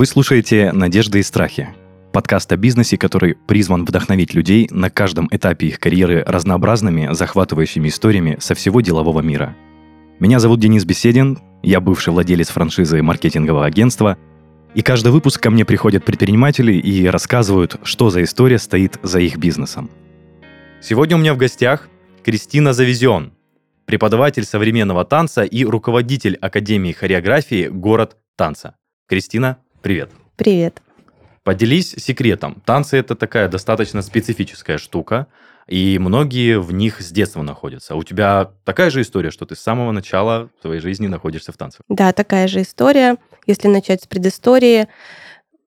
Вы слушаете «Надежды и страхи» – подкаст о бизнесе, который призван вдохновить людей на каждом этапе их карьеры разнообразными, захватывающими историями со всего делового мира. Меня зовут Денис Беседин, я бывший владелец франшизы маркетингового агентства, и каждый выпуск ко мне приходят предприниматели и рассказывают, что за история стоит за их бизнесом. Сегодня у меня в гостях Кристина Завизион, преподаватель современного танца и руководитель Академии хореографии «Город танца». Кристина, привет. Привет. Поделись секретом. Танцы это такая достаточно специфическая штука, и многие в них с детства находятся. У тебя такая же история, что ты с самого начала своей жизни находишься в танцах? Да, такая же история. Если начать с предыстории,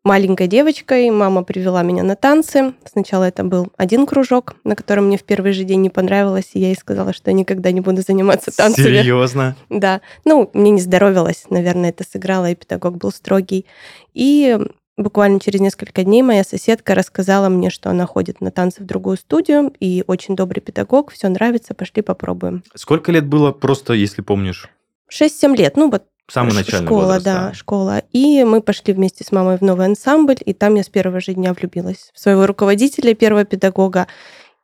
маленькой девочкой мама привела меня на танцы. Сначала это был один кружок, на котором мне в первый же день не понравилось, и я ей сказала, что я никогда не буду заниматься танцами. Серьезно? Да. Ну, мне не здоровилось, наверное, это сыграло, и педагог был строгий. И буквально через несколько дней моя соседка рассказала мне, что она ходит на танцы в другую студию, и очень добрый педагог, все нравится, пошли попробуем. Сколько лет было просто, если помнишь? 6-7 лет, ну вот Самый начальный школа, возраст, да, школа. И мы пошли вместе с мамой в новый ансамбль, и там я с первого же дня влюбилась в своего руководителя, первого педагога,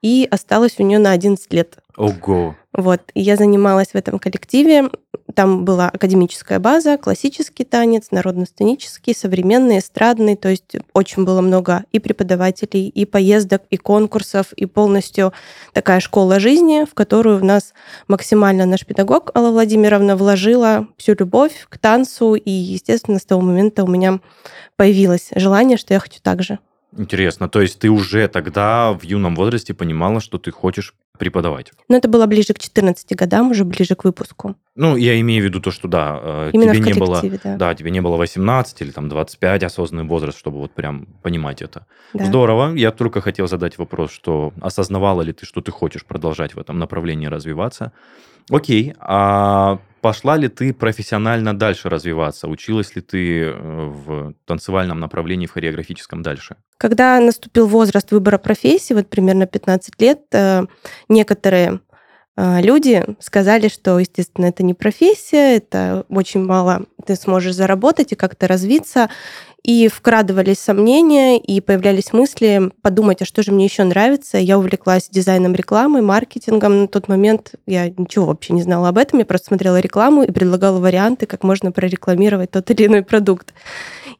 и осталась у нее на 11 лет. Ого. Вот, и я занималась в этом коллективе. Там была академическая база, классический танец, народно-сценический, современный, эстрадный. То есть очень было много и преподавателей, и поездок, и конкурсов, и полностью такая школа жизни, в которую в нас максимально наш педагог Алла Владимировна вложила всю любовь к танцу. И, естественно, с того момента у меня появилось желание, что я хочу так же. Интересно, то есть ты уже тогда в юном возрасте понимала, что ты хочешь преподавать? Но это было ближе к 14 годам, уже ближе к выпуску. Ну, я имею в виду то, что да, э, Именно тебе не было, да. да, тебе не было 18 или там 25 осознанный возраст, чтобы вот прям понимать это. Да. Здорово. Я только хотел задать вопрос, что осознавала ли ты, что ты хочешь продолжать в этом направлении развиваться? Окей. А пошла ли ты профессионально дальше развиваться? Училась ли ты э, в танцевальном направлении, в хореографическом дальше? Когда наступил возраст выбора профессии, вот примерно 15 лет, э, некоторые люди сказали, что, естественно, это не профессия, это очень мало ты сможешь заработать и как-то развиться. И вкрадывались сомнения, и появлялись мысли подумать, а что же мне еще нравится. Я увлеклась дизайном рекламы, маркетингом. На тот момент я ничего вообще не знала об этом. Я просто смотрела рекламу и предлагала варианты, как можно прорекламировать тот или иной продукт.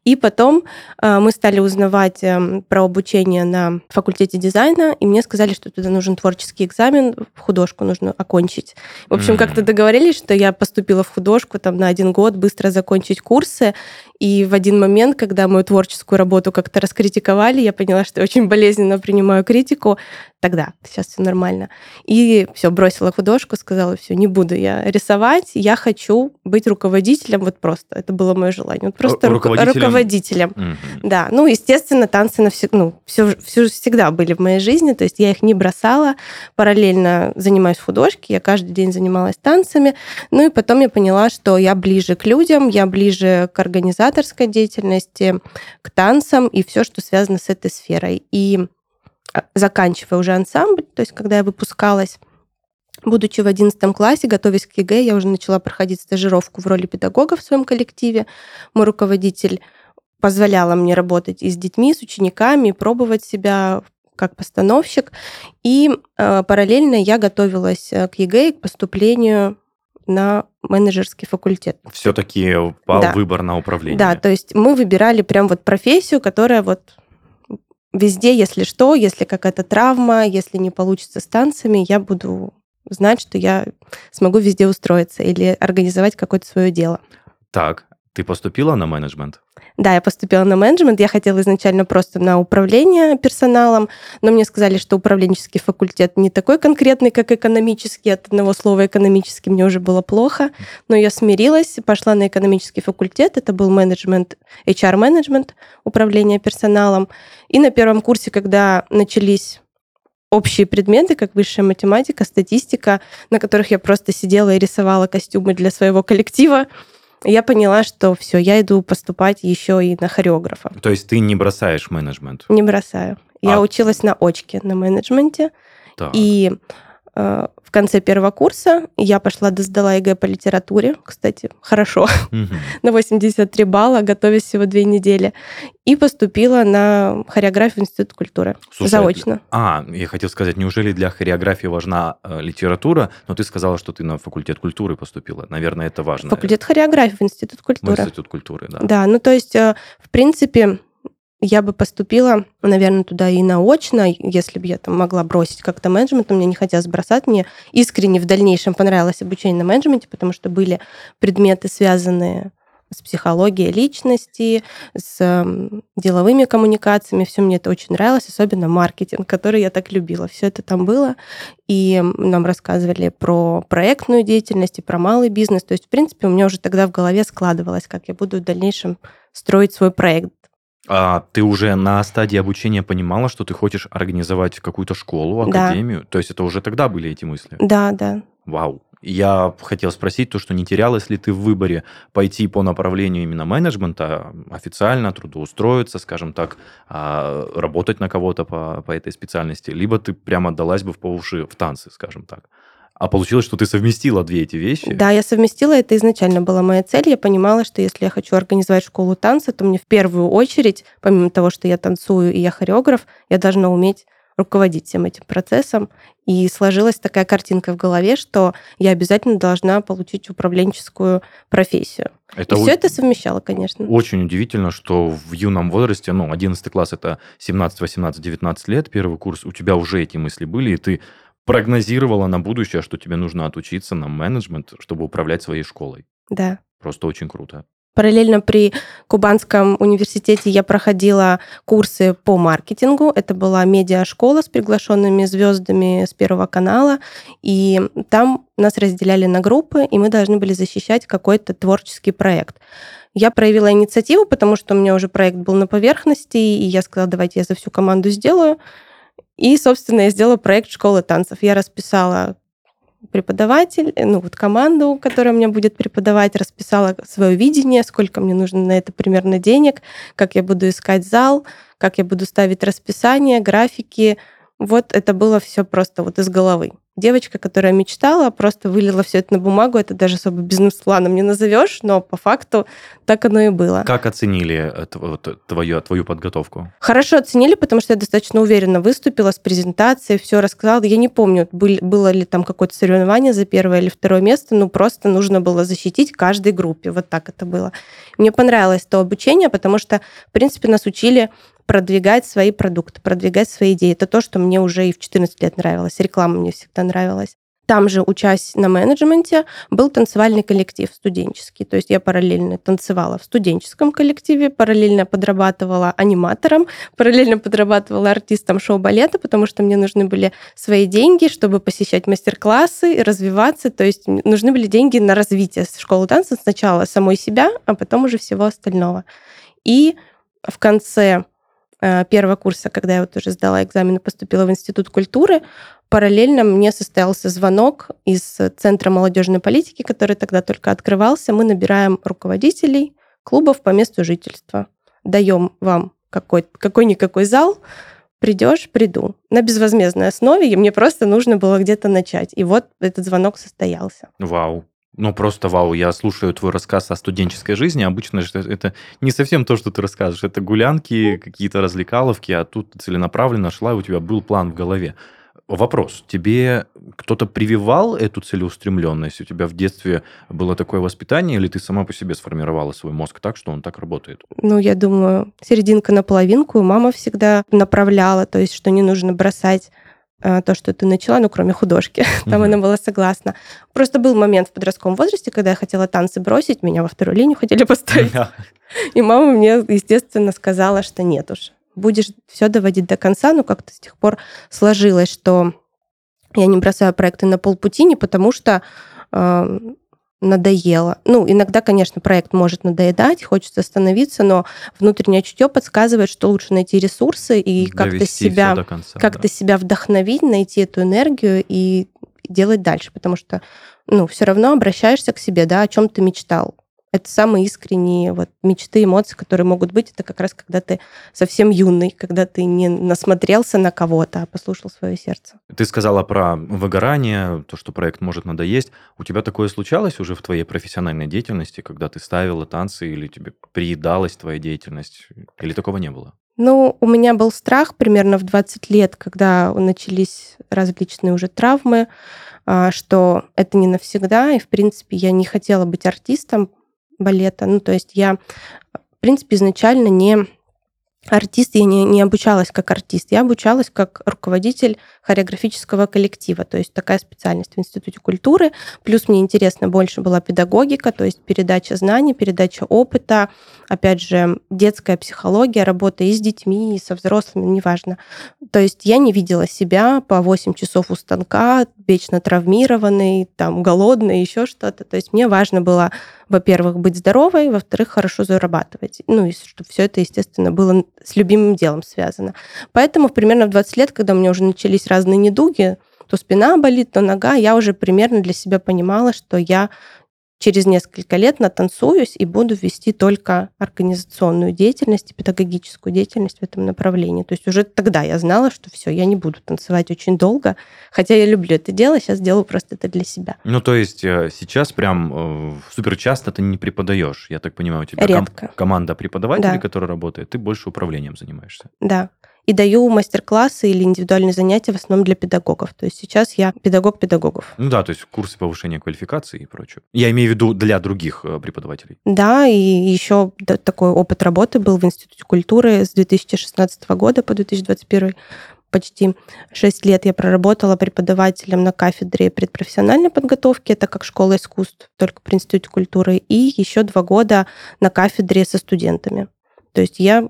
И потом э, мы стали узнавать э, про обучение на факультете дизайна, и мне сказали, что туда нужен творческий экзамен, в художку нужно окончить. В общем, mm-hmm. как-то договорились, что я поступила в художку там на один год, быстро закончить курсы, и в один момент, когда мою творческую работу как-то раскритиковали, я поняла, что я очень болезненно принимаю критику. Тогда, сейчас все нормально. И все, бросила художку, сказала, все, не буду я рисовать, я хочу быть руководителем, вот просто. Это было мое желание. Вот просто руководителем. Руководителем. Угу. Да, ну, естественно, танцы навсегда, ну, все, все всегда были в моей жизни, то есть я их не бросала, параллельно занимаюсь в художке, я каждый день занималась танцами, ну и потом я поняла, что я ближе к людям, я ближе к организаторской деятельности, к танцам и все, что связано с этой сферой. И а, заканчивая уже ансамбль, то есть когда я выпускалась, Будучи в 11 классе, готовясь к ЕГЭ, я уже начала проходить стажировку в роли педагога в своем коллективе. Мой руководитель позволяла мне работать и с детьми, с учениками, пробовать себя как постановщик. И э, параллельно я готовилась э, к ЕГЭ и к поступлению на менеджерский факультет. Все-таки пал да. выбор на управление. Да, то есть мы выбирали прям вот профессию, которая вот везде, если что, если какая-то травма, если не получится с танцами, я буду знать, что я смогу везде устроиться или организовать какое-то свое дело. Так, ты поступила на менеджмент? Да, я поступила на менеджмент. Я хотела изначально просто на управление персоналом, но мне сказали, что управленческий факультет не такой конкретный, как экономический. От одного слова экономический мне уже было плохо, но я смирилась, пошла на экономический факультет. Это был менеджмент, HR-менеджмент, управление персоналом. И на первом курсе, когда начались общие предметы, как высшая математика, статистика, на которых я просто сидела и рисовала костюмы для своего коллектива, я поняла, что все, я иду поступать еще и на хореографа. То есть ты не бросаешь менеджмент? Не бросаю. Я а... училась на очке на менеджменте. Так. И э, в конце первого курса я пошла сдала ЕГЭ по литературе, кстати, хорошо, на 83 балла, готовясь всего две недели, и поступила на хореографию Института культуры Слушай, заочно. А, я хотел сказать, неужели для хореографии важна э, литература, но ты сказала, что ты на факультет культуры поступила. Наверное, это важно. Факультет хореографии в Институт культуры. В Институт культуры, да. Да, ну то есть, э, в принципе, я бы поступила, наверное, туда и наочно, если бы я там могла бросить как-то менеджмент, мне не хотелось бросать, мне искренне в дальнейшем понравилось обучение на менеджменте, потому что были предметы, связанные с психологией личности, с деловыми коммуникациями. Все мне это очень нравилось, особенно маркетинг, который я так любила. Все это там было. И нам рассказывали про проектную деятельность и про малый бизнес. То есть, в принципе, у меня уже тогда в голове складывалось, как я буду в дальнейшем строить свой проект. А ты уже на стадии обучения понимала, что ты хочешь организовать какую-то школу, академию? Да. То есть это уже тогда были эти мысли? Да, да. Вау. Я хотел спросить то, что не терялась ли ты в выборе пойти по направлению именно менеджмента, официально трудоустроиться, скажем так, а, работать на кого-то по, по этой специальности, либо ты прямо отдалась бы в по уши в танцы, скажем так. А получилось, что ты совместила две эти вещи? Да, я совместила. Это изначально была моя цель. Я понимала, что если я хочу организовать школу танца, то мне в первую очередь, помимо того, что я танцую и я хореограф, я должна уметь руководить всем этим процессом. И сложилась такая картинка в голове, что я обязательно должна получить управленческую профессию. Это и все это совмещало, конечно. Очень удивительно, что в юном возрасте, ну, 11 класс это 17, 18, 19 лет, первый курс, у тебя уже эти мысли были, и ты прогнозировала на будущее, что тебе нужно отучиться на менеджмент, чтобы управлять своей школой. Да. Просто очень круто. Параллельно при Кубанском университете я проходила курсы по маркетингу. Это была медиашкола с приглашенными звездами с Первого канала. И там нас разделяли на группы, и мы должны были защищать какой-то творческий проект. Я проявила инициативу, потому что у меня уже проект был на поверхности, и я сказала, давайте я за всю команду сделаю. И, собственно, я сделала проект школы танцев. Я расписала преподаватель, э, ну вот команду, которая мне будет преподавать, расписала свое видение, сколько мне нужно на это примерно денег, как я буду искать зал, как я буду ставить расписание, графики. Вот это было все просто вот из головы девочка, которая мечтала, просто вылила все это на бумагу. Это даже особо бизнес-планом не назовешь, но по факту так оно и было. Как оценили твою, твою подготовку? Хорошо оценили, потому что я достаточно уверенно выступила с презентацией, все рассказала. Я не помню, было ли там какое-то соревнование за первое или второе место, но просто нужно было защитить каждой группе. Вот так это было. Мне понравилось то обучение, потому что, в принципе, нас учили продвигать свои продукты, продвигать свои идеи. Это то, что мне уже и в 14 лет нравилось. Реклама мне всегда нравилась. Там же, учась на менеджменте, был танцевальный коллектив студенческий. То есть я параллельно танцевала в студенческом коллективе, параллельно подрабатывала аниматором, параллельно подрабатывала артистом шоу-балета, потому что мне нужны были свои деньги, чтобы посещать мастер-классы развиваться. То есть нужны были деньги на развитие школы танца сначала самой себя, а потом уже всего остального. И в конце первого курса, когда я вот уже сдала экзамен и поступила в Институт культуры, параллельно мне состоялся звонок из Центра молодежной политики, который тогда только открывался. Мы набираем руководителей клубов по месту жительства. Даем вам какой, какой-никакой зал, придешь, приду. На безвозмездной основе, и мне просто нужно было где-то начать. И вот этот звонок состоялся. Вау. Ну, просто вау, я слушаю твой рассказ о студенческой жизни. Обычно это не совсем то, что ты расскажешь. Это гулянки, какие-то развлекаловки, а тут целенаправленно шла, и у тебя был план в голове. Вопрос. Тебе кто-то прививал эту целеустремленность? У тебя в детстве было такое воспитание, или ты сама по себе сформировала свой мозг так, что он так работает? Ну, я думаю, серединка на половинку. Мама всегда направляла, то есть, что не нужно бросать то, что ты начала, ну, кроме художки. Там mm-hmm. она была согласна. Просто был момент в подростковом возрасте, когда я хотела танцы бросить, меня во вторую линию хотели поставить. И мама мне, естественно, сказала, что нет уж, будешь все доводить до конца, но как-то с тех пор сложилось, что я не бросаю проекты на полпути, не потому что э, надоело. Ну, иногда, конечно, проект может надоедать, хочется остановиться, но внутреннее чутье подсказывает, что лучше найти ресурсы и как-то себя, как-то да. себя вдохновить, найти эту энергию и делать дальше, потому что, ну, все равно обращаешься к себе, да, о чем ты мечтал. Это самые искренние вот мечты, эмоции, которые могут быть. Это как раз когда ты совсем юный, когда ты не насмотрелся на кого-то, а послушал свое сердце. Ты сказала про выгорание, то, что проект может надоесть. У тебя такое случалось уже в твоей профессиональной деятельности, когда ты ставила танцы или тебе приедалась твоя деятельность? Или такого не было? Ну, у меня был страх примерно в 20 лет, когда начались различные уже травмы, а, что это не навсегда, и, в принципе, я не хотела быть артистом, балета. Ну, то есть я, в принципе, изначально не артист, я не, не обучалась как артист, я обучалась как руководитель хореографического коллектива, то есть такая специальность в Институте культуры. Плюс мне интересно больше была педагогика, то есть передача знаний, передача опыта, опять же, детская психология, работа и с детьми, и со взрослыми, неважно. То есть я не видела себя по 8 часов у станка, вечно травмированный, там, голодный, еще что-то. То есть мне важно было, во-первых, быть здоровой, во-вторых, хорошо зарабатывать. Ну и чтобы все это, естественно, было с любимым делом связано. Поэтому примерно в 20 лет, когда у меня уже начались разные недуги, то спина болит, то нога, я уже примерно для себя понимала, что я через несколько лет натанцуюсь и буду вести только организационную деятельность и педагогическую деятельность в этом направлении. То есть уже тогда я знала, что все, я не буду танцевать очень долго, хотя я люблю это дело, сейчас делаю просто это для себя. Ну, то есть э, сейчас прям э, супер часто ты не преподаешь, я так понимаю, у тебя Редко. Ком- команда преподавателей, Да. которая работает, ты больше управлением занимаешься. Да. И даю мастер-классы или индивидуальные занятия в основном для педагогов. То есть сейчас я педагог педагогов. Ну да, то есть курсы повышения квалификации и прочее. Я имею в виду для других э, преподавателей. Да, и еще такой опыт работы был в Институте культуры с 2016 года по 2021 почти 6 лет я проработала преподавателем на кафедре предпрофессиональной подготовки, это как школа искусств, только при Институте культуры, и еще два года на кафедре со студентами. То есть я,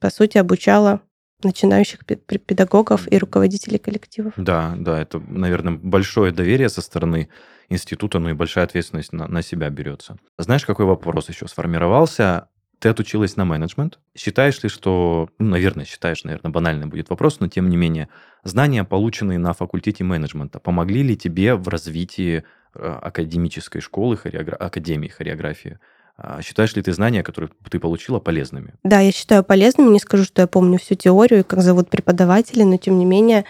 по сути, обучала начинающих пе- пе- педагогов и руководителей коллективов. Да, да, это, наверное, большое доверие со стороны института, ну и большая ответственность на, на себя берется. Знаешь, какой вопрос еще сформировался? Ты отучилась на менеджмент. Считаешь ли, что, ну, наверное, считаешь, наверное, банальный будет вопрос, но тем не менее, знания, полученные на факультете менеджмента, помогли ли тебе в развитии э, академической школы, хореогра... академии хореографии? А Считаешь ли ты знания, которые ты получила, полезными? Да, я считаю полезными. Не скажу, что я помню всю теорию как зовут преподаватели, но тем не менее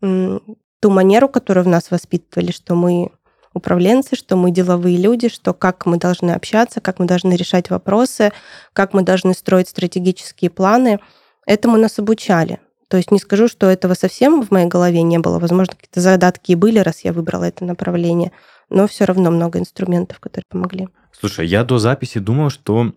ту манеру, которую в нас воспитывали, что мы управленцы, что мы деловые люди, что как мы должны общаться, как мы должны решать вопросы, как мы должны строить стратегические планы, этому нас обучали. То есть не скажу, что этого совсем в моей голове не было. Возможно, какие-то задатки и были, раз я выбрала это направление, но все равно много инструментов, которые помогли. Слушай, я до записи думал, что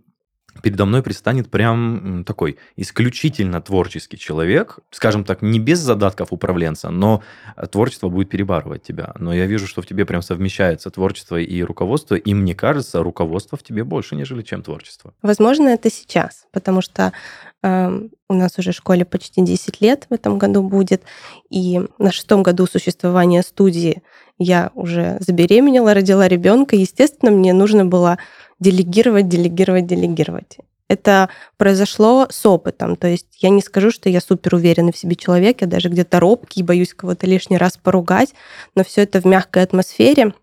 передо мной предстанет прям такой исключительно творческий человек, скажем так, не без задатков управленца, но э, творчество будет перебарывать тебя. Но я вижу, что в тебе прям совмещается творчество и руководство, и мне кажется, руководство в тебе больше, нежели чем творчество. Возможно, это сейчас, потому что э, у нас уже школе почти 10 лет в этом году будет, и на шестом году существования студии я уже забеременела, родила ребенка. Естественно, мне нужно было делегировать, делегировать, делегировать. Это произошло с опытом. То есть я не скажу, что я супер уверенный в себе человек, я даже где-то робкий, боюсь кого-то лишний раз поругать, но все это в мягкой атмосфере.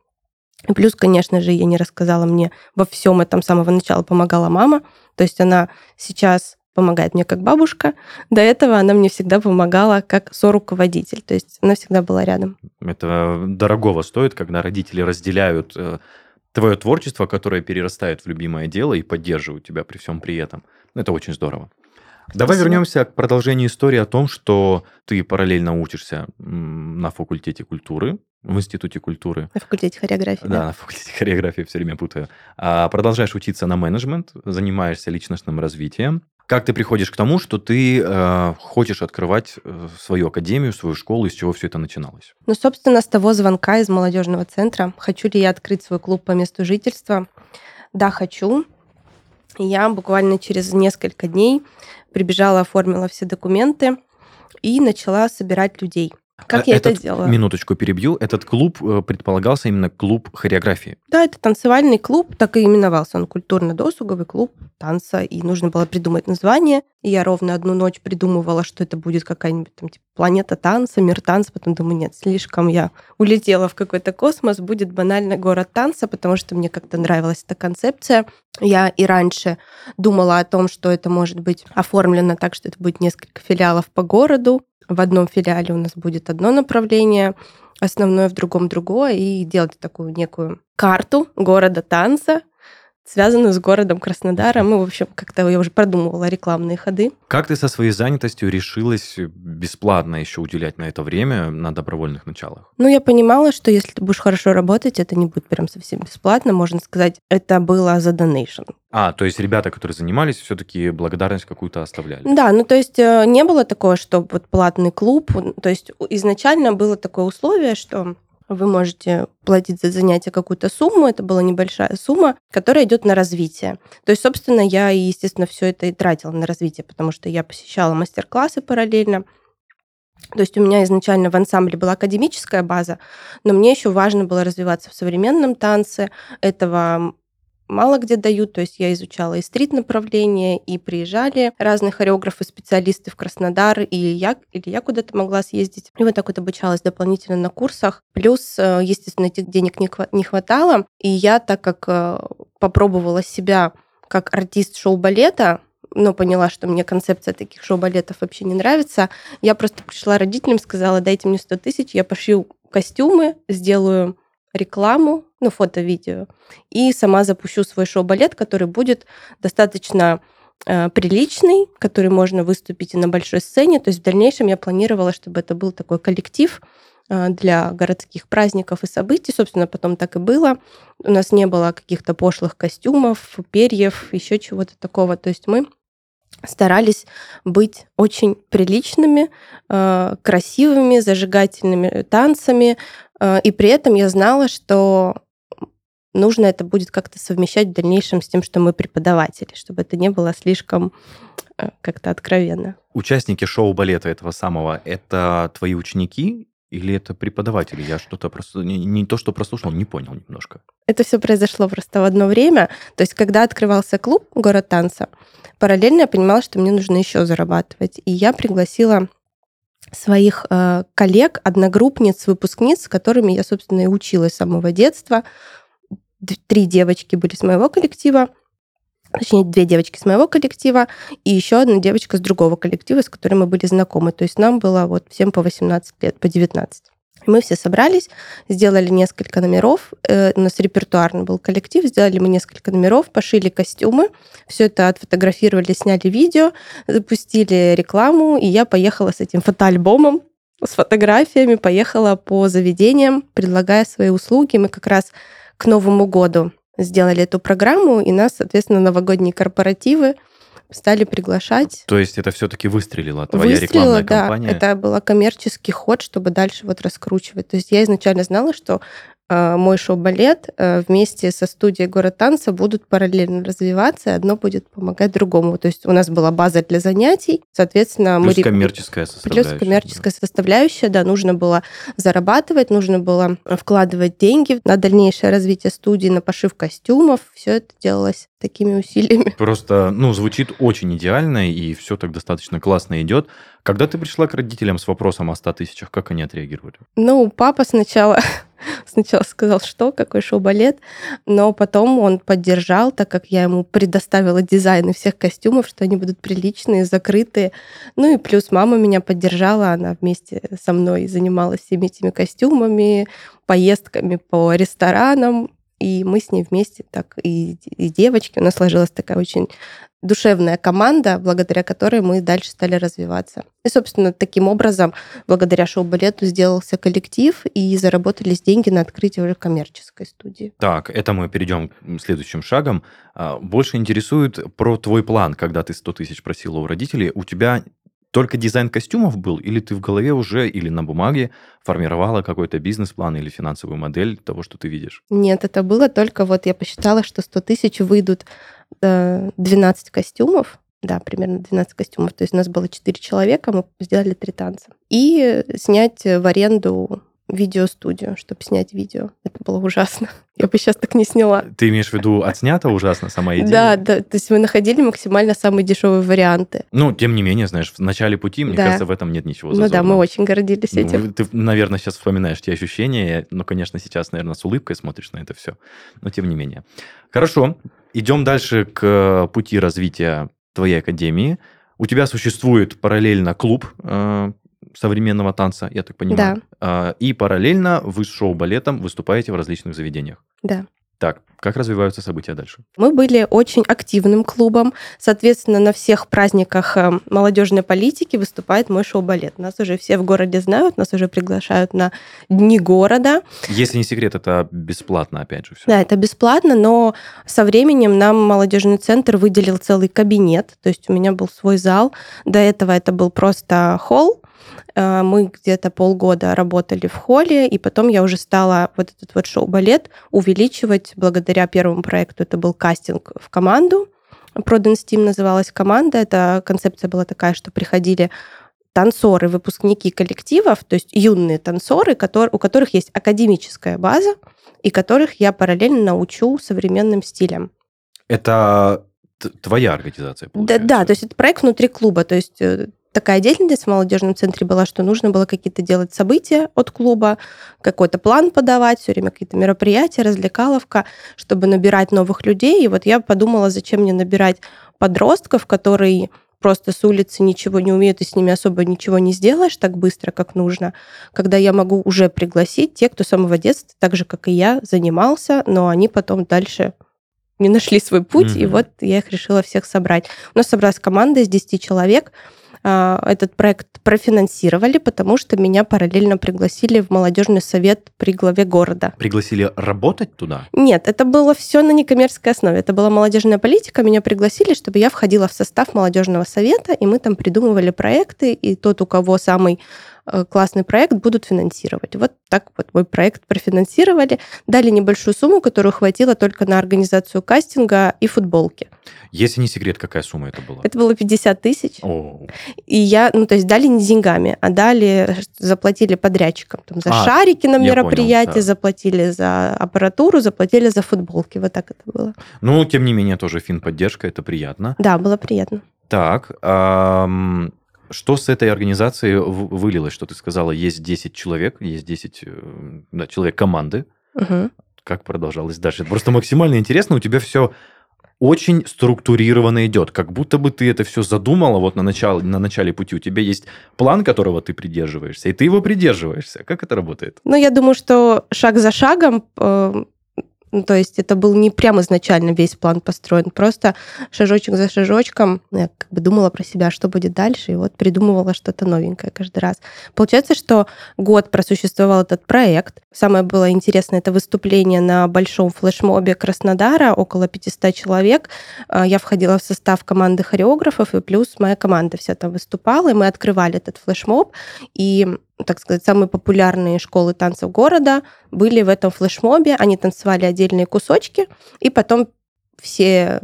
И плюс, конечно же, я не рассказала мне во всем этом с самого начала помогала мама. То есть она сейчас помогает мне как бабушка. До этого она мне всегда помогала как соруководитель. То есть она всегда была рядом. Это дорогого стоит, когда родители разделяют э, твое творчество, которое перерастает в любимое дело и поддерживают тебя при всем при этом. Это очень здорово. Давай Спасибо. вернемся к продолжению истории о том, что ты параллельно учишься на факультете культуры, в Институте культуры. На факультете хореографии. Да, на факультете хореографии все время путаю. А продолжаешь учиться на менеджмент, занимаешься личностным развитием. Как ты приходишь к тому, что ты э, хочешь открывать э, свою академию, свою школу, из чего все это начиналось? Ну, собственно, с того звонка из молодежного центра. Хочу ли я открыть свой клуб по месту жительства? Да, хочу. Я буквально через несколько дней прибежала, оформила все документы и начала собирать людей. Как я этот, это делала? Минуточку перебью. Этот клуб э, предполагался именно клуб хореографии. Да, это танцевальный клуб, так и именовался он культурно-досуговый клуб танца, и нужно было придумать название. И я ровно одну ночь придумывала, что это будет какая-нибудь там типа планета танца, мир танца. Потом думаю, нет, слишком я улетела в какой-то космос, будет банально город танца, потому что мне как-то нравилась эта концепция. Я и раньше думала о том, что это может быть оформлено так, что это будет несколько филиалов по городу, в одном филиале у нас будет одно направление, основное в другом другое, и делать такую некую карту города танца, связанную с городом Краснодаром. Ну, в общем, как-то я уже продумывала рекламные ходы. Как ты со своей занятостью решилась бесплатно еще уделять на это время на добровольных началах? Ну, я понимала, что если ты будешь хорошо работать, это не будет прям совсем бесплатно. Можно сказать, это было за донейшн. А, то есть ребята, которые занимались, все-таки благодарность какую-то оставляли? Да, ну то есть э, не было такого, что вот платный клуб. То есть изначально было такое условие, что вы можете платить за занятие какую-то сумму, это была небольшая сумма, которая идет на развитие. То есть, собственно, я, естественно, все это и тратила на развитие, потому что я посещала мастер-классы параллельно, то есть у меня изначально в ансамбле была академическая база, но мне еще важно было развиваться в современном танце. Этого мало где дают. То есть я изучала и стрит-направление, и приезжали разные хореографы, специалисты в Краснодар, и я, или я куда-то могла съездить. И вот так вот обучалась дополнительно на курсах. Плюс, э, естественно, этих денег не хватало. И я, так как э, попробовала себя как артист шоу-балета, но поняла, что мне концепция таких шоу-балетов вообще не нравится, я просто пришла родителям, сказала, дайте мне 100 тысяч, я пошью костюмы, сделаю рекламу, ну, фото-видео, и сама запущу свой шоу-балет, который будет достаточно э, приличный, который можно выступить и на большой сцене. То есть в дальнейшем я планировала, чтобы это был такой коллектив э, для городских праздников и событий. Собственно, потом так и было. У нас не было каких-то пошлых костюмов, перьев, еще чего-то такого. То есть мы старались быть очень приличными, э, красивыми, зажигательными танцами, э, и при этом я знала, что нужно это будет как-то совмещать в дальнейшем с тем, что мы преподаватели, чтобы это не было слишком э, как-то откровенно. Участники шоу-балета этого самого, это твои ученики или это преподаватели? Я что-то просто не, не то, что прослушал, не понял немножко. Это все произошло просто в одно время. То есть, когда открывался клуб «Город танца», параллельно я понимала, что мне нужно еще зарабатывать. И я пригласила своих э, коллег, одногруппниц, выпускниц, с которыми я, собственно, и училась с самого детства. Три девочки были с моего коллектива, точнее, две девочки с моего коллектива и еще одна девочка с другого коллектива, с которой мы были знакомы. То есть нам было вот всем по 18 лет, по 19. Мы все собрались, сделали несколько номеров. Э, у нас репертуарный был коллектив, сделали мы несколько номеров, пошили костюмы, все это отфотографировали, сняли видео, запустили рекламу, и я поехала с этим фотоальбомом с фотографиями, поехала по заведениям, предлагая свои услуги. Мы как раз к Новому году сделали эту программу, и нас, соответственно, новогодние корпоративы стали приглашать. То есть это все-таки выстрелила твоя выстрелила, рекламная да, кампания? Это был коммерческий ход, чтобы дальше вот раскручивать. То есть я изначально знала, что мой шоу-балет э, вместе со студией «Город танца» будут параллельно развиваться, и одно будет помогать другому. То есть у нас была база для занятий, соответственно... Плюс мы... коммерческая составляющая. Плюс коммерческая да. составляющая, да, нужно было зарабатывать, нужно было вкладывать деньги на дальнейшее развитие студии, на пошив костюмов. Все это делалось такими усилиями. Просто, ну, звучит очень идеально, и все так достаточно классно идет. Когда ты пришла к родителям с вопросом о 100 тысячах, как они отреагировали? Ну, папа сначала сначала сказал, что, какой шоу-балет, но потом он поддержал, так как я ему предоставила дизайны всех костюмов, что они будут приличные, закрытые. Ну и плюс мама меня поддержала, она вместе со мной занималась всеми этими костюмами, поездками по ресторанам, и мы с ней вместе так и, и девочки. У нас сложилась такая очень душевная команда, благодаря которой мы дальше стали развиваться. И, собственно, таким образом, благодаря шоу-балету сделался коллектив, и заработались деньги на открытие уже коммерческой студии. Так, это мы перейдем к следующим шагам. А, больше интересует про твой план, когда ты 100 тысяч просила у родителей. У тебя только дизайн костюмов был, или ты в голове уже, или на бумаге формировала какой-то бизнес-план или финансовую модель того, что ты видишь? Нет, это было только вот я посчитала, что 100 тысяч выйдут 12 э, костюмов, Да, примерно 12 костюмов. То есть у нас было 4 человека, мы сделали три танца. И снять в аренду видеостудию, чтобы снять видео. Это было ужасно. Я бы сейчас так не сняла. Ты имеешь в виду отснято ужасно сама идея? Да, да. То есть мы находили максимально самые дешевые варианты. Ну, тем не менее, знаешь, в начале пути, мне Да. кажется, в этом нет ничего Ну да, зазорного. мы очень гордились Ну, этим. Ты, наверное, сейчас вспоминаешь те ощущения. Ну, конечно, сейчас, наверное, с улыбкой смотришь на это все. Но тем не менее. Хорошо. Идем дальше к пути развития твоей академии. У тебя существует параллельно клуб э, современного танца, я так понимаю. А, и параллельно вы с шоу-балетом выступаете в различных заведениях. Да. Так, как развиваются события дальше? Мы были очень активным клубом. Соответственно, на всех праздниках э, молодежной политики выступает мой шоу-балет. Нас уже все в городе знают, нас уже приглашают на дни города. Если не секрет, это бесплатно, опять же, все. Да, это бесплатно, но со временем нам молодежный центр выделил целый кабинет. То есть у меня был свой зал. До этого это был просто холл. Э, Мы где-то полгода работали в холле, и потом я уже стала вот этот вот шоу-балет увеличивать благодаря первому проекту. Это был кастинг в команду. Продан Steam называлась команда. Эта концепция была такая, что приходили танцоры, выпускники коллективов, то есть юные танцоры, которые, у которых есть академическая база, и которых я параллельно научу современным стилям. Это твоя организация, Да, получается? да, то есть это проект внутри клуба, то есть э, такая деятельность в молодежном центре была, что нужно было какие-то делать события от клуба, какой-то план подавать, все время какие-то мероприятия, развлекаловка, чтобы набирать новых людей. И вот я подумала, зачем мне набирать подростков, которые просто с улицы ничего не умеют, и с ними особо ничего не сделаешь так быстро, как нужно, когда я могу уже пригласить тех, кто с самого детства, так же, как и я, занимался, но они потом дальше не нашли свой путь, и Мгм. вот я их решила всех собрать. У нас собралась команда из 10 человек. А, Этот проект профинансировали, потому что меня параллельно пригласили в молодежный совет при главе города. Пригласили работать туда? Нет, это было все на некоммерческой основе. Это была молодежная политика. Меня пригласили, чтобы я входила в состав молодежного совета, и мы там придумывали проекты, и тот, у кого самый э, классный проект, будут финансировать. Вот так вот мой проект профинансировали. Дали небольшую сумму, которую хватило только на организацию кастинга и футболки. Если не секрет, какая сумма это была? Это было 50 тысяч. О, И я, ну, то есть дали не деньгами, а дали, заплатили подрядчикам там, за А, шарики на я мероприятие, понял, да. заплатили за аппаратуру, заплатили за футболки. Вот так это было. Ну, тем не менее, тоже фин-поддержка, это приятно. Да, было приятно. Так, ам, что с этой организацией вылилось? Что ты сказала, есть 10 человек, есть 10 э, да, человек команды. Мгм. Как продолжалось дальше? Просто максимально интересно. У тебя все очень структурированно идет. Как будто бы ты это все задумала вот на, начале, на начале пути. У тебя есть план, которого ты придерживаешься, и ты его придерживаешься. Как это работает? Ну, я думаю, что шаг за шагом, э, ну, то есть это был не прямо изначально весь план построен, просто шажочек за шажочком я как бы думала про себя, что будет дальше, и вот придумывала что-то новенькое каждый раз. Получается, что год просуществовал этот проект. Самое было интересное это выступление на большом флешмобе Краснодара, около 500 человек. Э, Я входила в состав команды хореографов, и плюс моя команда вся там выступала, и мы открывали этот флешмоб, и так сказать, самые популярные школы танцев города были в этом флешмобе. Они танцевали отдельные кусочки, и потом все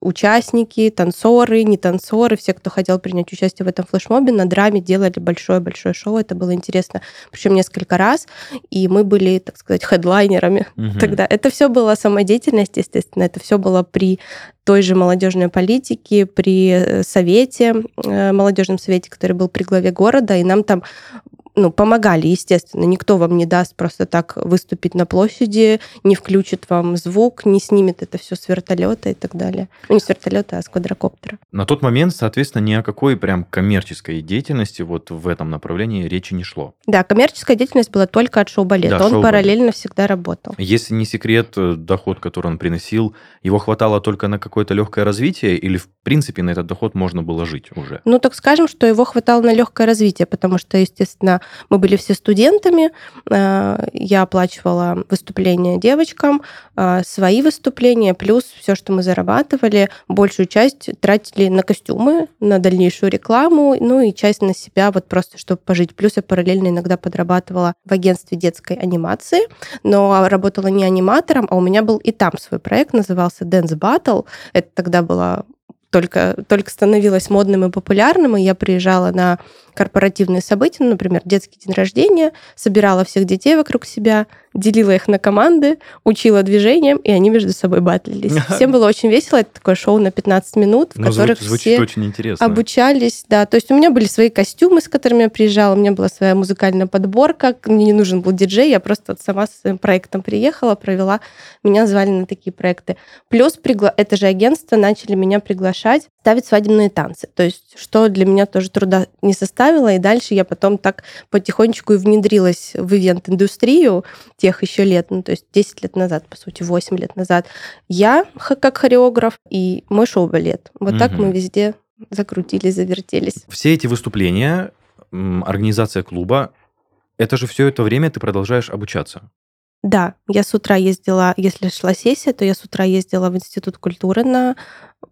участники, танцоры, не танцоры, все, кто хотел принять участие в этом флешмобе, на драме делали большое-большое шоу. Это было интересно, причем несколько раз. И мы были, так сказать, хедлайнерами Мгм. тогда. Это все была самодеятельность, естественно. Это все было при той же молодежной политике, при э, совете, э, молодежном совете, который был при главе города, и нам там ну, помогали, естественно. Никто вам не даст просто так выступить на площади, не включит вам звук, не снимет это все с вертолета и так далее. Ну, не с вертолета, а с квадрокоптера. На тот момент, соответственно, ни о какой прям коммерческой деятельности вот в этом направлении речи не шло. Да, коммерческая деятельность была только от шоу-балета. Да, Он шоу-балет. параллельно всегда работал. Если не секрет, э, доход, который он приносил, его хватало только на какое-то легкое развитие, или в принципе на этот доход можно было жить уже? Ну, так скажем, что его хватало на легкое развитие, потому что, естественно, мы были все студентами, э, я оплачивала выступления девочкам, э, свои выступления, плюс все, что мы зарабатывали, большую часть тратили на костюмы, на дальнейшую рекламу, ну и часть на себя, вот просто чтобы пожить. Плюс я параллельно иногда подрабатывала в агентстве детской анимации, но работала не аниматором, а у меня был и там свой проект, назывался Dance Battle. Это тогда была только, только становилось модным и популярным, и я приезжала на корпоративные события, ну, например, детский день рождения, собирала всех детей вокруг себя, делила их на команды, учила движениям, и они между собой батлились. Всем было очень весело. Это такое шоу на 15 минут, в ну, которых звучит все очень интересно. обучались. Да, то есть у меня были свои костюмы, с которыми я приезжала, у меня была своя музыкальная подборка, мне не нужен был диджей, я просто сама с своим проектом приехала, провела, меня звали на такие проекты. Плюс пригла... это же агентство начали меня приглашать ставить свадебные танцы. То есть, что для меня тоже труда не составило, и дальше я потом так потихонечку и внедрилась в ивент-индустрию тех еще лет, ну, то есть 10 лет назад, по сути, 8 лет назад. Я как хореограф и мой шоу-балет. Вот угу. так мы везде закрутились, завертелись. Все эти выступления, организация клуба, это же все это время ты продолжаешь обучаться. Да, я с утра ездила, если шла сессия, то я с утра ездила в Институт культуры на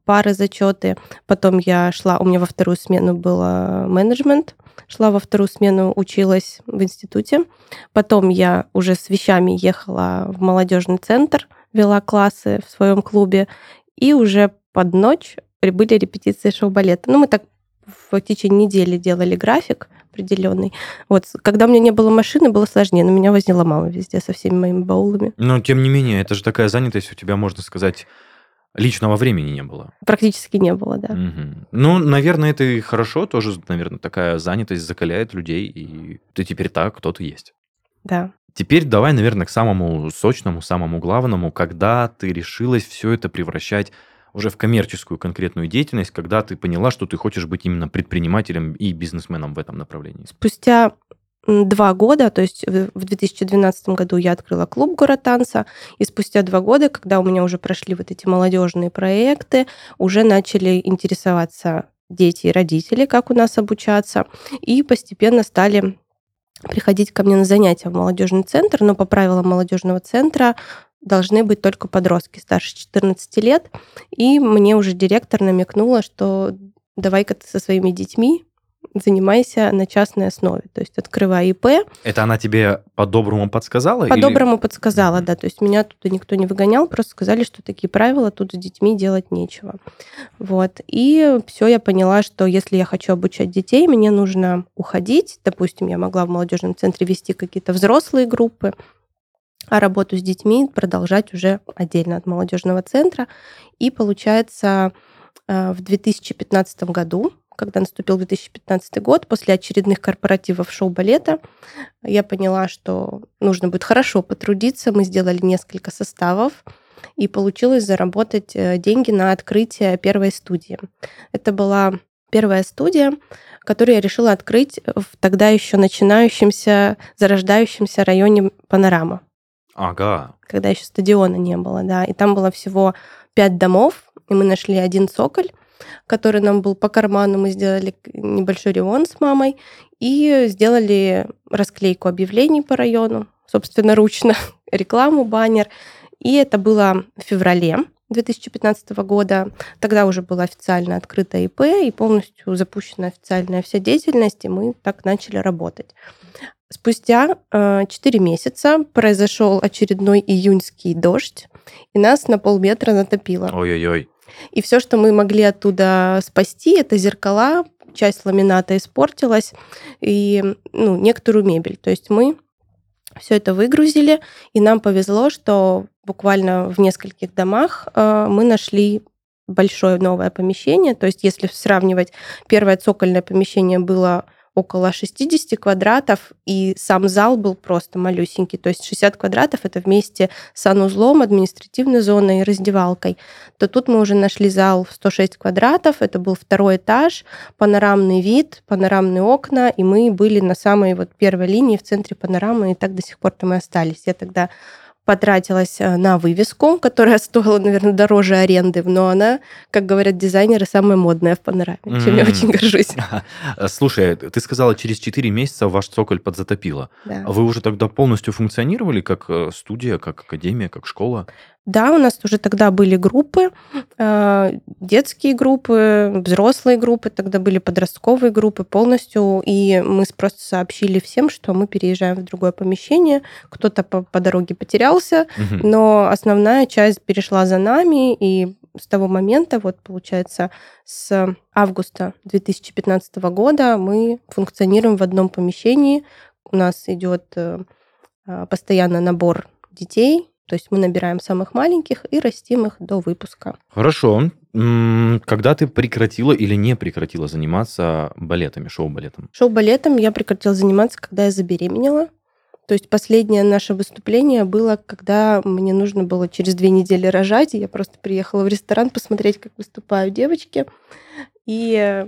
пары зачеты. Потом я шла, у меня во вторую смену был менеджмент, шла во вторую смену, училась в институте. Потом я уже с вещами ехала в молодежный центр, вела классы в своем клубе, и уже под ночь были репетиции шоу-балета. Ну, мы так в течение недели делали график определенный. Вот, когда у меня не было машины, было сложнее, но меня возила мама везде со всеми моими баулами. Но, тем не менее, это же такая занятость у тебя, можно сказать, Личного времени не было. Практически не было, да. Угу. Ну, наверное, это и хорошо, тоже, наверное, такая занятость закаляет людей, и ты теперь так, кто ты есть. Да. Теперь давай, наверное, к самому сочному, самому главному, когда ты решилась все это превращать уже в коммерческую конкретную деятельность, когда ты поняла, что ты хочешь быть именно предпринимателем и бизнесменом в этом направлении? Спустя два года, то есть в 2012 году я открыла клуб «Город танца», и спустя два года, когда у меня уже прошли вот эти молодежные проекты, уже начали интересоваться дети и родители, как у нас обучаться, и постепенно стали приходить ко мне на занятия в молодежный центр, но по правилам молодежного центра должны быть только подростки старше 14 лет. И мне уже директор намекнула, что давай-ка ты со своими детьми занимайся на частной основе. То есть открывай ИП. Это она тебе по-доброму подсказала? По-доброму или... подсказала, да. То есть меня туда никто не выгонял, просто сказали, что такие правила, тут с детьми делать нечего. Вот. И все, я поняла, что если я хочу обучать детей, мне нужно уходить. Допустим, я могла в молодежном центре вести какие-то взрослые группы, а работу с детьми продолжать уже отдельно от молодежного центра. И получается, э, в 2015 году когда наступил 2015 год, после очередных корпоративов шоу-балета, я поняла, что нужно будет хорошо потрудиться. Мы сделали несколько составов, и получилось заработать э, деньги на открытие первой студии. Это была первая студия, которую я решила открыть в тогда еще начинающемся, зарождающемся районе Панорама. Ага. Когда еще стадиона не было, да. И там было всего пять домов, и мы нашли один цоколь, который нам был по карману. Мы сделали небольшой ремонт с мамой и сделали расклейку объявлений по району, собственно, ручно, рекламу, баннер. И это было в феврале 2015 года. Тогда уже была официально открыта ИП и полностью запущена официальная вся деятельность, и мы так начали работать. Спустя э, 4 месяца произошел очередной июньский дождь, и нас на полметра затопило. Ой-ой-ой. И все, что мы могли оттуда спасти, это зеркала, часть ламината испортилась и ну, некоторую мебель. То есть мы все это выгрузили, и нам повезло, что буквально в нескольких домах э, мы нашли большое новое помещение. То есть если сравнивать, первое цокольное помещение было около 60 квадратов, и сам зал был просто малюсенький. То есть 60 квадратов это вместе с санузлом, административной зоной и раздевалкой. То тут мы уже нашли зал в 106 квадратов, это был второй этаж, панорамный вид, панорамные окна, и мы были на самой вот первой линии в центре панорамы, и так до сих пор там и остались. Я тогда потратилась э, на вывеску, которая стоила, наверное, дороже аренды, но она, как говорят дизайнеры, самая модная в панораме, mm-hmm. чем я очень горжусь. Слушай, ты сказала, через 4 месяца ваш цоколь подзатопило. Да. Вы уже тогда полностью функционировали как э, студия, как академия, как школа? Да, у нас уже тогда были группы, э, детские группы, взрослые группы, тогда были подростковые группы полностью, и мы просто сообщили всем, что мы переезжаем в другое помещение, кто-то по, по дороге потерялся, угу. но основная часть перешла за нами, и с того момента, вот получается, с августа 2015 года мы функционируем в одном помещении. У нас идет э, постоянно набор детей, то есть мы набираем самых маленьких и растим их до выпуска. Хорошо. Когда ты прекратила или не прекратила заниматься балетами, шоу-балетом? Шоу-балетом я прекратила заниматься, когда я забеременела. То есть последнее наше выступление было, когда мне нужно было через две недели рожать. И я просто приехала в ресторан посмотреть, как выступают девочки. И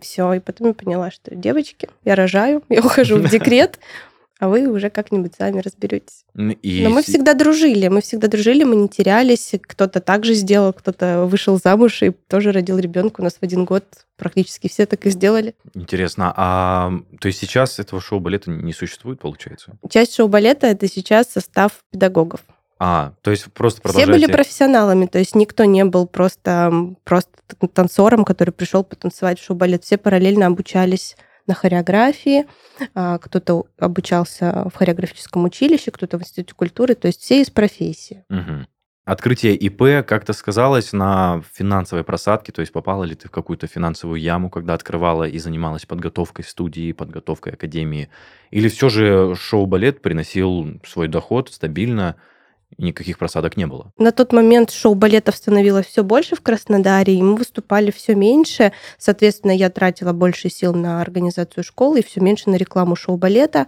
все. И потом я поняла, что девочки, я рожаю, я ухожу в декрет а вы уже как-нибудь сами разберетесь. И... Но мы всегда дружили, мы всегда дружили, мы не терялись. Кто-то так же сделал, кто-то вышел замуж и тоже родил ребенка. У нас в один год практически все так и сделали. Интересно, а то есть сейчас этого шоу-балета не существует, получается? Часть шоу-балета это сейчас состав педагогов. А, то есть просто продолжаете... Все были профессионалами, то есть никто не был просто, просто танцором, который пришел потанцевать в шоу-балет. Все параллельно обучались на хореографии, а, кто-то обучался в хореографическом училище, кто-то в институте культуры, то есть все из профессии. Угу. Открытие ИП как-то сказалось на финансовой просадке, то есть попала ли ты в какую-то финансовую яму, когда открывала и занималась подготовкой студии, подготовкой академии? Или все же шоу-балет приносил свой доход стабильно, никаких просадок не было. На тот момент шоу-балетов становилось все больше в Краснодаре, и мы выступали все меньше. Соответственно, я тратила больше сил на организацию школы и все меньше на рекламу шоу-балета.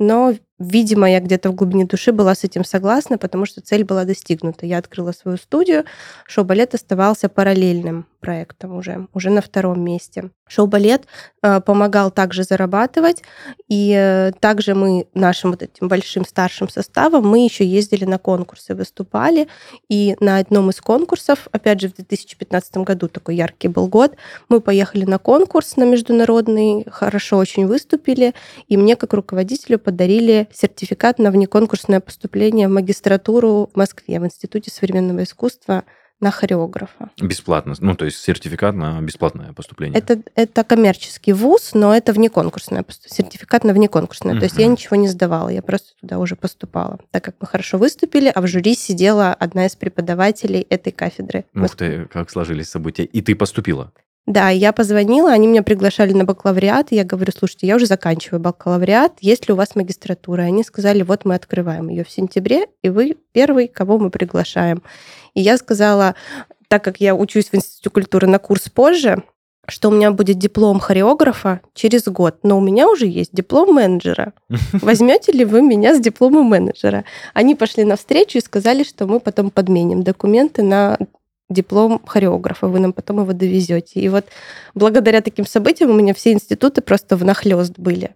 Но Видимо, я где-то в глубине души была с этим согласна, потому что цель была достигнута. Я открыла свою студию, шоу-балет оставался параллельным проектом уже, уже на втором месте. Шоу-балет э, помогал также зарабатывать, и э, также мы нашим вот этим большим старшим составом мы еще ездили на конкурсы, выступали, и на одном из конкурсов, опять же в 2015 году такой яркий был год, мы поехали на конкурс на международный, хорошо очень выступили, и мне как руководителю подарили сертификат на внеконкурсное поступление в магистратуру в Москве в Институте современного искусства на хореографа. Бесплатно. Ну, то есть сертификат на бесплатное поступление. Это, это коммерческий вуз, но это внеконкурсное. Сертификат на внеконкурсное. Uh-huh. То есть я ничего не сдавала, я просто туда уже поступала. Так как мы хорошо выступили, а в жюри сидела одна из преподавателей этой кафедры. Ух ты, как сложились события. И ты поступила? Да, я позвонила, они меня приглашали на бакалавриат, и я говорю, слушайте, я уже заканчиваю бакалавриат, есть ли у вас магистратура? И они сказали, вот мы открываем ее в сентябре, и вы первый, кого мы приглашаем. И я сказала, так как я учусь в Институте культуры на курс позже, что у меня будет диплом хореографа через год, но у меня уже есть диплом менеджера. Возьмете ли вы меня с дипломом менеджера? Они пошли навстречу и сказали, что мы потом подменим документы на диплом хореографа, вы нам потом его довезете. И вот благодаря таким событиям у меня все институты просто внахлёст были.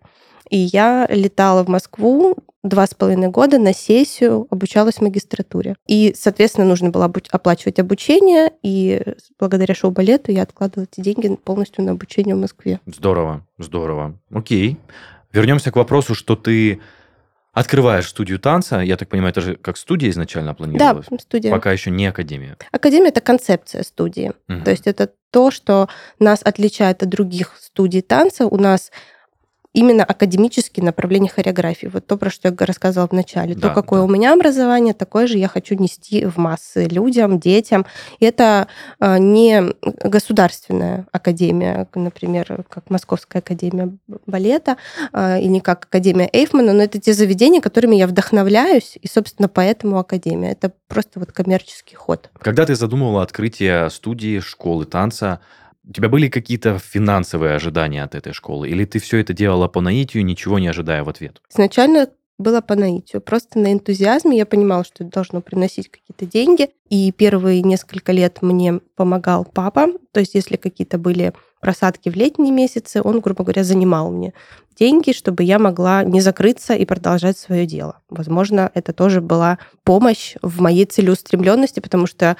И я летала в Москву два с половиной года на сессию, обучалась в магистратуре. И, соответственно, нужно было оплачивать обучение, и благодаря шоу-балету я откладывала эти деньги полностью на обучение в Москве. Здорово, здорово. Окей. Вернемся к вопросу, что ты Открываешь студию танца, я так понимаю, это же как студия изначально планировалась? Да, студия. Пока еще не академия. Академия это концепция студии. Угу. То есть это то, что нас отличает от других студий танца. У нас именно академические направления хореографии. Вот то, про что я рассказывала в начале. Да, то, какое да. у меня образование, такое же я хочу нести в массы людям, детям. И это а, не государственная академия, например, как Московская академия балета а, или как Академия Эйфмана, но это те заведения, которыми я вдохновляюсь, и, собственно, поэтому академия. Это просто вот коммерческий ход. Когда ты задумывала открытие студии, школы танца, у тебя были какие-то финансовые ожидания от этой школы? Или ты все это делала по наитию, ничего не ожидая в ответ? Изначально было по наитию. Просто на энтузиазме я понимала, что это должно приносить какие-то деньги. И первые несколько лет мне помогал папа. То есть если какие-то были просадки в летние месяцы, он, грубо говоря, занимал мне деньги, чтобы я могла не закрыться и продолжать свое дело. Возможно, это тоже была помощь в моей целеустремленности, потому что,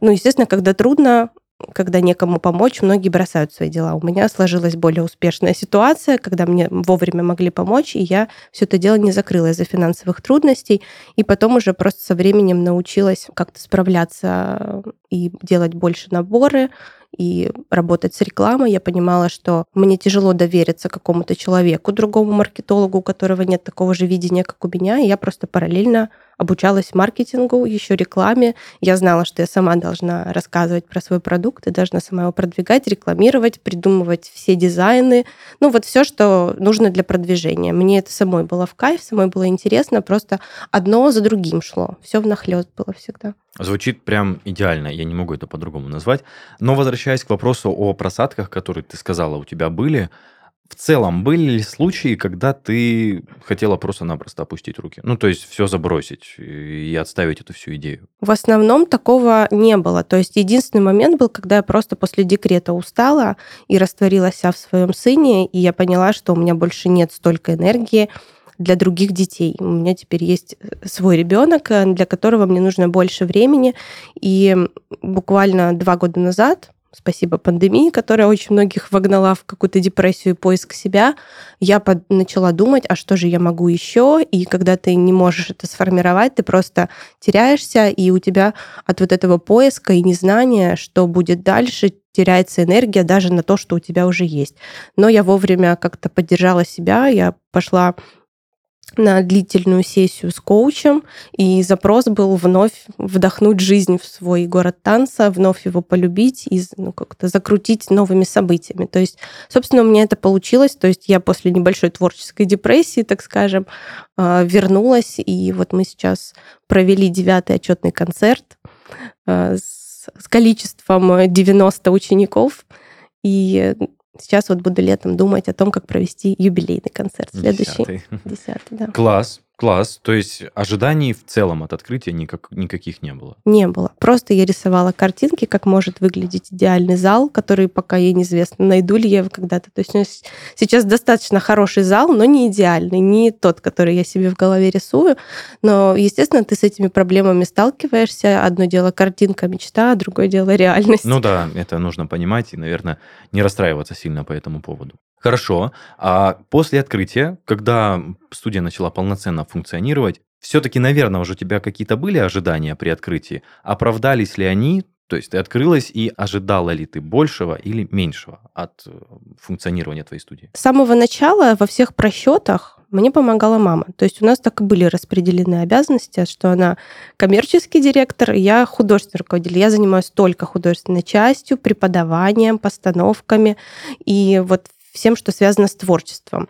ну, естественно, когда трудно, когда некому помочь, многие бросают свои дела. У меня сложилась более успешная ситуация, когда мне вовремя могли помочь, и я все это дело не закрыла из-за финансовых трудностей, и потом уже просто со временем научилась как-то справляться и делать больше наборы, и работать с рекламой. Я понимала, что мне тяжело довериться какому-то человеку, другому маркетологу, у которого нет такого же видения, как у меня. И я просто параллельно обучалась маркетингу, еще рекламе. Я знала, что я сама должна рассказывать про свой продукт и должна сама его продвигать, рекламировать, придумывать все дизайны. Ну, вот все, что нужно для продвижения. Мне это самой было в кайф, самой было интересно, просто одно за другим шло. Все внахлёст было всегда. Звучит прям идеально, я не могу это по-другому назвать. Но возвращаясь к вопросу о просадках, которые ты сказала, у тебя были, в целом, были ли случаи, когда ты хотела просто-напросто опустить руки? Ну, то есть все забросить и отставить эту всю идею? В основном такого не было. То есть единственный момент был, когда я просто после декрета устала и растворилась в своем сыне, и я поняла, что у меня больше нет столько энергии для других детей. У меня теперь есть свой ребенок, для которого мне нужно больше времени. И буквально два года назад спасибо пандемии, которая очень многих вогнала в какую-то депрессию и поиск себя, я под, начала думать, а что же я могу еще? И когда ты не можешь это сформировать, ты просто теряешься, и у тебя от вот этого поиска и незнания, что будет дальше, теряется энергия даже на то, что у тебя уже есть. Но я вовремя как-то поддержала себя, я пошла на длительную сессию с коучем, и запрос был вновь вдохнуть жизнь в свой город танца, вновь его полюбить и ну, как-то закрутить новыми событиями. То есть, собственно, у меня это получилось. То есть я после небольшой творческой депрессии, так скажем, а, вернулась, и вот мы сейчас провели девятый отчетный концерт а, с количеством 90 учеников, и Сейчас вот буду летом думать о том, как провести юбилейный концерт следующий. Десятый, да. Класс. Класс. То есть ожиданий в целом от открытия никак, никаких не было? Не было. Просто я рисовала картинки, как может выглядеть идеальный зал, который пока ей неизвестно, найду ли я его когда-то. То есть сейчас достаточно хороший зал, но не идеальный, не тот, который я себе в голове рисую. Но, естественно, ты с этими проблемами сталкиваешься. Одно дело картинка, мечта, а другое дело реальность. Ну да, это нужно понимать и, наверное, не расстраиваться сильно по этому поводу. Хорошо. А после открытия, когда студия начала полноценно функционировать, все-таки, наверное, уже у тебя какие-то были ожидания при открытии. Оправдались ли они? То есть ты открылась и ожидала ли ты большего или меньшего от э, функционирования твоей студии? С самого начала во всех просчетах мне помогала мама. То есть у нас так и были распределены обязанности, что она коммерческий директор, я художественный руководитель. Я занимаюсь только художественной частью, преподаванием, постановками. И вот всем, что связано с творчеством.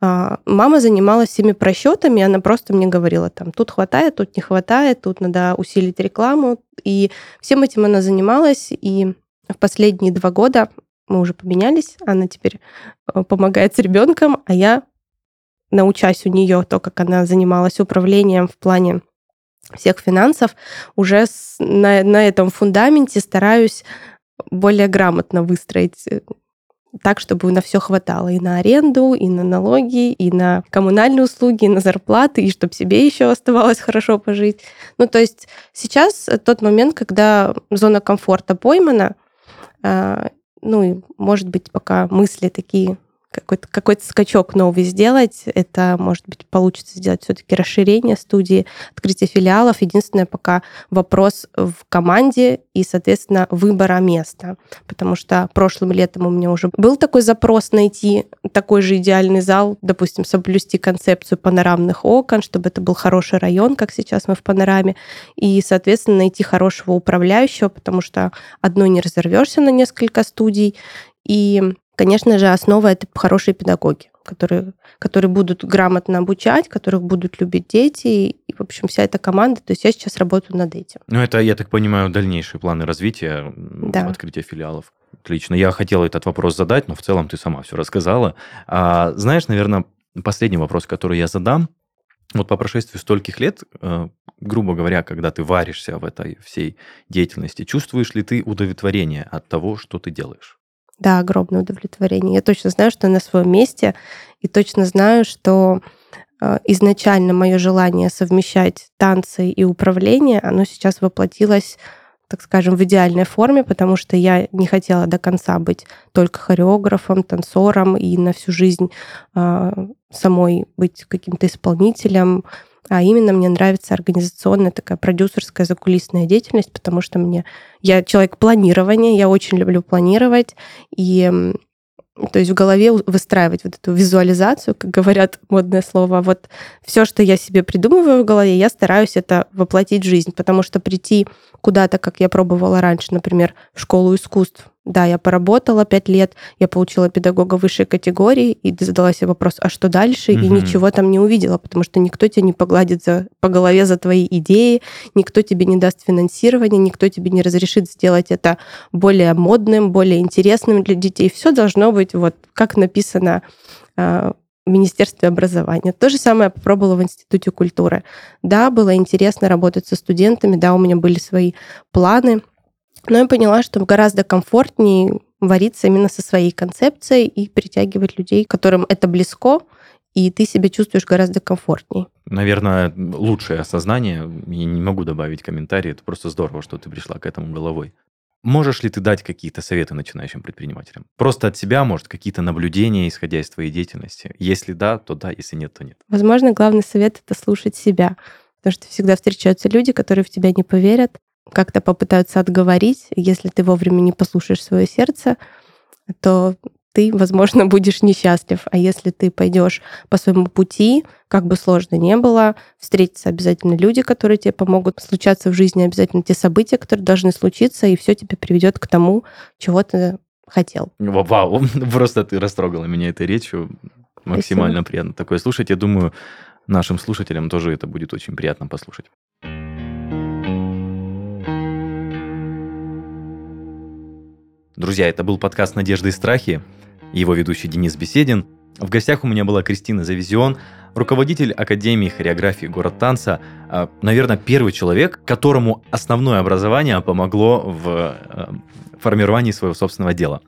А, мама занималась всеми просчетами, она просто мне говорила, там, тут хватает, тут не хватает, тут надо усилить рекламу. И всем этим она занималась, и в последние два года мы уже поменялись, она теперь э, помогает с ребенком, а я научась у нее то, как она занималась управлением в плане всех финансов, уже на, на этом фундаменте стараюсь более грамотно выстроить э, так, чтобы на все хватало и на аренду, и на налоги, и на коммунальные услуги, и на зарплаты, и чтобы себе еще оставалось хорошо пожить. Ну, то есть сейчас тот момент, когда зона комфорта поймана, а, ну, и, может быть, пока мысли такие какой-то какой скачок новый сделать. Это, может быть, получится сделать все-таки расширение студии, открытие филиалов. Единственное, пока вопрос в команде и, соответственно, выбора места. Потому что прошлым летом у меня уже был такой запрос найти такой же идеальный зал, допустим, соблюсти концепцию панорамных окон, чтобы это был хороший район, как сейчас мы в панораме, и, соответственно, найти хорошего управляющего, потому что одной не разорвешься на несколько студий, и Конечно же, основа это хорошие педагоги, которые, которые будут грамотно обучать, которых будут любить дети, и, в общем, вся эта команда. То есть я сейчас работаю над этим. Ну, это, я так понимаю, дальнейшие планы развития, да. открытия филиалов. Отлично. Я хотел этот вопрос задать, но в целом ты сама все рассказала. А, знаешь, наверное, последний вопрос, который я задам. Вот по прошествии стольких лет, э, грубо говоря, когда ты варишься в этой всей деятельности, чувствуешь ли ты удовлетворение от того, что ты делаешь? Да, огромное удовлетворение. Я точно знаю, что я на своем месте, и точно знаю, что э, изначально мое желание совмещать танцы и управление, оно сейчас воплотилось так скажем, в идеальной форме, потому что я не хотела до конца быть только хореографом, танцором и на всю жизнь э, самой быть каким-то исполнителем. А именно мне нравится организационная такая продюсерская закулисная деятельность, потому что мне я человек планирования, я очень люблю планировать, и то есть в голове выстраивать вот эту визуализацию, как говорят модное слово. Вот все, что я себе придумываю в голове, я стараюсь это воплотить в жизнь, потому что прийти куда-то, как я пробовала раньше, например, в школу искусств, да, я поработала пять лет, я получила педагога высшей категории и задала себе вопрос, а что дальше? Угу. И ничего там не увидела, потому что никто тебя не погладит за, по голове за твои идеи, никто тебе не даст финансирования, никто тебе не разрешит сделать это более модным, более интересным для детей. Все должно быть вот как написано а, в Министерстве образования. То же самое я попробовала в Институте культуры. Да, было интересно работать со студентами, да, у меня были свои планы – но я поняла, что гораздо комфортнее вариться именно со своей концепцией и притягивать людей, которым это близко, и ты себя чувствуешь гораздо комфортнее. Наверное, лучшее осознание, я не могу добавить комментарий, это просто здорово, что ты пришла к этому головой. Можешь ли ты дать какие-то советы начинающим предпринимателям? Просто от себя, может, какие-то наблюдения, исходя из твоей деятельности? Если да, то да, если нет, то нет. Возможно, главный совет — это слушать себя. Потому что всегда встречаются люди, которые в тебя не поверят, как-то попытаются отговорить. Если ты вовремя не послушаешь свое сердце, то ты, возможно, будешь несчастлив. А если ты пойдешь по своему пути, как бы сложно не было, встретятся обязательно люди, которые тебе помогут, случаться в жизни обязательно те события, которые должны случиться, и все тебе приведет к тому, чего ты хотел. Вау, просто ты растрогала меня этой речью. Максимально Спасибо. приятно такое слушать. Я думаю, нашим слушателям тоже это будет очень приятно послушать. Друзья, это был подкаст «Надежды и страхи». Его ведущий Денис Беседин. В гостях у меня была Кристина Завизион, руководитель Академии хореографии «Город танца». А, наверное, первый человек, которому основное образование помогло в э, формировании своего собственного дела.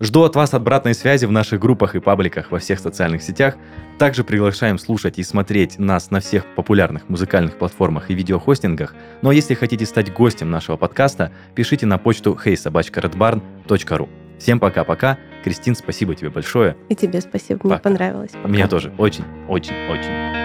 Жду от вас обратной связи в наших группах и пабликах во всех социальных сетях. Также приглашаем слушать и смотреть нас на всех популярных музыкальных платформах и видеохостингах. Ну а если хотите стать гостем нашего подкаста, пишите на почту heysobachkaredbarn.ru. Всем пока-пока. Кристин, спасибо тебе большое. И тебе спасибо, мне пока. понравилось. Пока. Мне тоже. Очень, очень, очень.